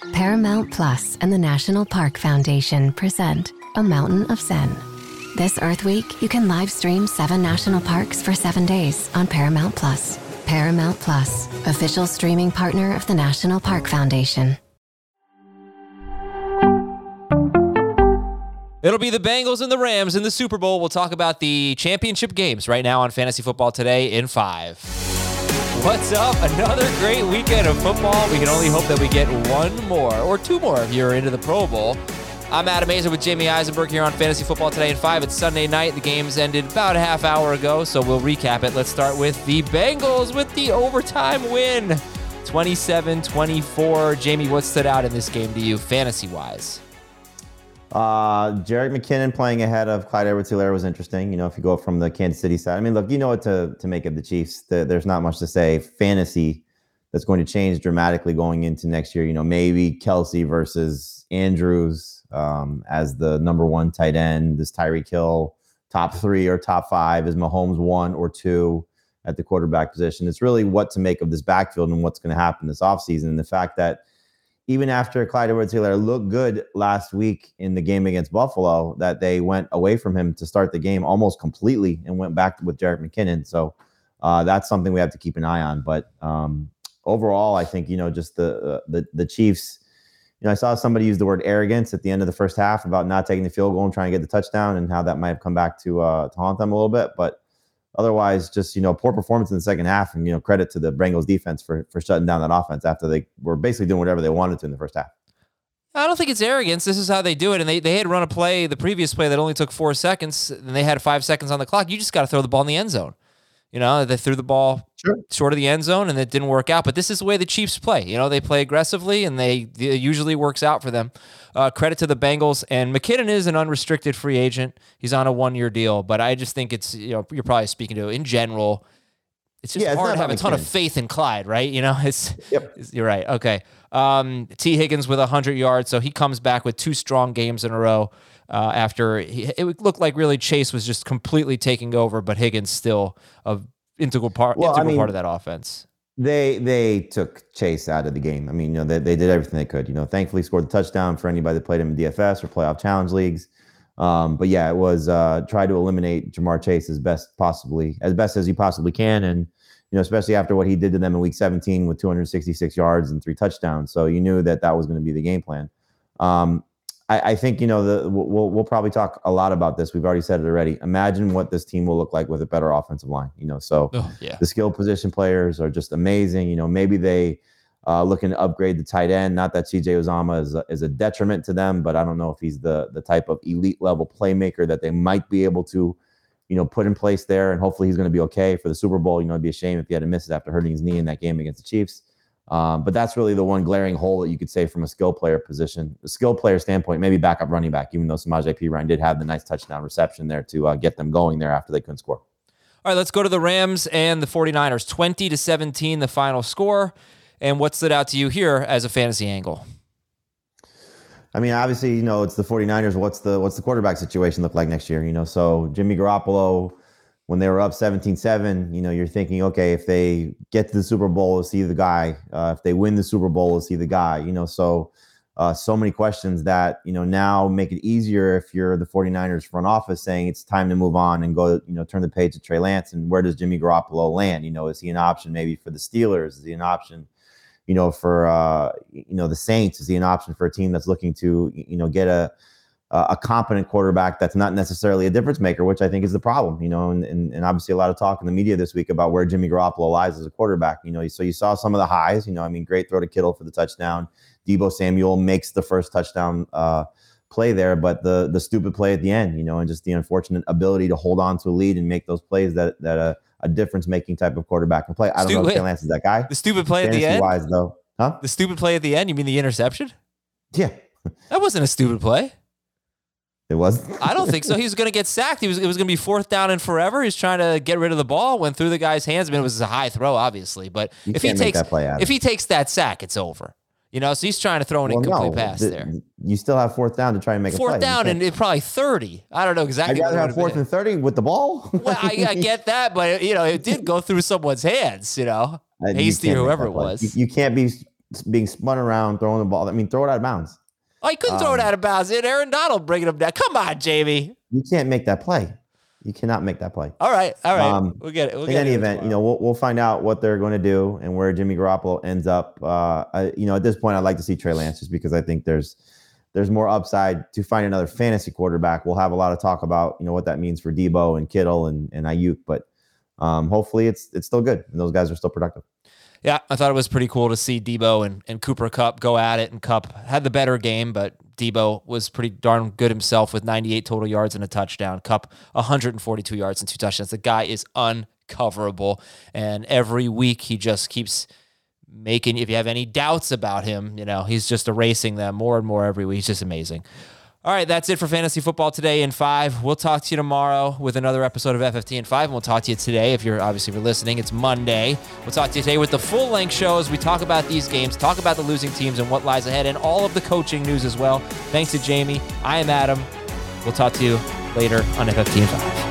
Paramount Plus and the National Park Foundation present A Mountain of Zen. This Earth Week, you can live stream seven national parks for seven days on Paramount Plus. Paramount Plus, official streaming partner of the National Park Foundation. It'll be the Bengals and the Rams in the Super Bowl. We'll talk about the championship games right now on Fantasy Football Today in five. What's up? Another great weekend of football. We can only hope that we get one more or two more if you're into the Pro Bowl. I'm Adam Aizer with Jamey Eisenberg here on Fantasy Football Today in 5. It's Sunday night. The game's ended about a half hour ago, so we'll recap it. Let's start with the Bengals with the overtime win 27 24. Jamey, what stood out in this game to you, fantasy wise? Uh, Jerick McKinnon playing ahead of Clyde Edwards-Helaire was interesting. You know, if you go from the Kansas City side, I mean, look, you know what to to make of the Chiefs. The, there's not much to say. Fantasy that's going to change dramatically going into next year. You know, maybe Kelce versus Andrews um, as the number one tight end. Is Tyreek Hill top three or top five? Is Mahomes one or two at the quarterback position? It's really what to make of this backfield and what's going to happen this offseason. And the fact that even after Clyde Edwards-Helaire looked good last week in the game against Buffalo, that they went away from him to start the game almost completely and went back with Jerick McKinnon. So uh, that's something we have to keep an eye on. But um, overall, I think you know just the uh, the the Chiefs. You know, I saw somebody use the word arrogance at the end of the first half about not taking the field goal and trying to get the touchdown, and how that might have come back to uh, to haunt them a little bit. But otherwise, just you know, poor performance in the second half, and you know, credit to the Bengals defense for for shutting down that offense after they were basically doing whatever they wanted to in the first half. I don't think it's arrogance. This is how they do it. And they, they had run a play, the previous play that only took four seconds, and they had five seconds on the clock. You just got to throw the ball in the end zone. You know, they threw the ball sure. short of the end zone and it didn't work out. But this is the way the Chiefs play. You know, they play aggressively and they it usually works out for them. Uh, credit to the Bengals. And McKinnon is an unrestricted free agent. He's on a one year deal. But I just think it's, you know, you're probably speaking to in general. It's just yeah, hard to have a ton of faith in Clyde, right? You know, it's, yep. It's, you're right. Okay. Um, Tee Higgins with 100 yards. So he comes back with two strong games in a row uh, after he, it looked like really Chase was just completely taking over, but Higgins still a integral part well, integral I mean, part of that offense. They they took Chase out of the game. I mean, you know, they, they did everything they could. You know, thankfully scored the touchdown for anybody that played him in DFS or playoff challenge leagues. Um, but yeah, it was uh, try to eliminate Ja'Marr Chase as best possibly as best as you possibly can, and you know, especially after what he did to them in Week 17 with 266 yards and three touchdowns. So you knew that that was going to be the game plan. Um, I, I think you know the we'll we'll probably talk a lot about this. We've already said it already. Imagine what this team will look like with a better offensive line. You know, so oh, yeah. the skill position players are just amazing. You know, maybe they uh, looking to upgrade the tight end. Not that CJ Uzomah is a, is a detriment to them, but I don't know if he's the the type of elite level playmaker that they might be able to, you know, put in place there. And hopefully he's going to be okay for the Super Bowl. You know, it'd be a shame if he had to miss it after hurting his knee in that game against the Chiefs. Um, but that's really the one glaring hole that you could say from a skill player position, a skill player standpoint, maybe backup running back, even though Samaje Perine did have the nice touchdown reception there to uh, get them going there after they couldn't score. All right, let's go to the Rams and the 49ers. 20 to 17, the final score. And what stood out to you here as a fantasy angle? I mean, obviously, you know, it's the 49ers. What's the what's the quarterback situation look like next year? You know, so Jimmy Garoppolo when they were up 17-7, you know, you're thinking, okay, if they get to the Super Bowl, we'll see the guy. Uh, if they win the Super Bowl, we'll see the guy. You know, so uh, so many questions that, you know, now make it easier if you're the 49ers front office saying it's time to move on and go, you know, turn the page to Trey Lance. And where does Jimmy Garoppolo land? You know, is he an option maybe for the Steelers? Is he an option, you know, for, uh, you know, the Saints? Is he an option for a team that's looking to, you know, get a, uh, a competent quarterback that's not necessarily a difference maker, which I think is the problem, you know, and, and, and obviously a lot of talk in the media this week about where Jimmy Garoppolo lies as a quarterback, you know, so you saw some of the highs, you know, I mean, great throw to Kittle for the touchdown. Deebo Samuel makes the first touchdown uh, play there, but the the stupid play at the end, you know, and just the unfortunate ability to hold on to a lead and make those plays that that a, a difference making type of quarterback can play. I don't stupid, know if Trey Lance is that guy. The stupid play Fantasy at the end, wise though, huh? The stupid play at the end. You mean the interception? Yeah, that wasn't a stupid play. It was. I don't think so. He was going to get sacked. He was. It was going to be fourth down and forever. He's trying to get rid of the ball. Went through the guy's hands. I mean, it was a high throw, obviously. But you if he takes if he takes that sack, it's over. You know, so he's trying to throw an well, incomplete no, pass the, there. You still have fourth down to try and make fourth a play. Fourth down and probably thirty. I don't know exactly. I'd rather have fourth been. and thirty with the ball. well, I, I, get that, but you know, it did go through someone's hands. You know, uh, Hasty or whoever it was. You, you, can't be being spun around, throwing the ball. I mean, throw it out of bounds. Oh, he couldn't um, throw it um, out of bounds. It Aaron Donald bringing him down. Come on, Jamey. You can't make that play. You cannot make that play. All right, all right. Um, we'll get it. We'll in any event, you know, we'll, we'll find out what they're going to do and where Jimmy Garoppolo ends up. Uh, I, you know, at this point, I'd like to see Trey Lance just because I think there's there's more upside to find another fantasy quarterback. We'll have a lot of talk about you know what that means for Deebo and Kittle and and Aiyuk, but um, hopefully it's it's still good and those guys are still productive. Yeah, I thought it was pretty cool to see Deebo and, and Cooper Kupp go at it, and Kupp had the better game, but Deebo was pretty darn good himself with 98 total yards and a touchdown. Kupp 142 yards and two touchdowns. The guy is uncoverable, and every week he just keeps making. If you have any doubts about him, you know he's just erasing them more and more every week. He's just amazing. All right, that's it for fantasy football today in five. We'll talk to you tomorrow with another episode of FFT in five, and we'll talk to you today if you're obviously if you're listening. It's Monday. We'll talk to you today with the full length show as we talk about these games, talk about the losing teams and what lies ahead, and all of the coaching news as well. Thanks to Jamey. I am Adam. We'll talk to you later on FFT in five.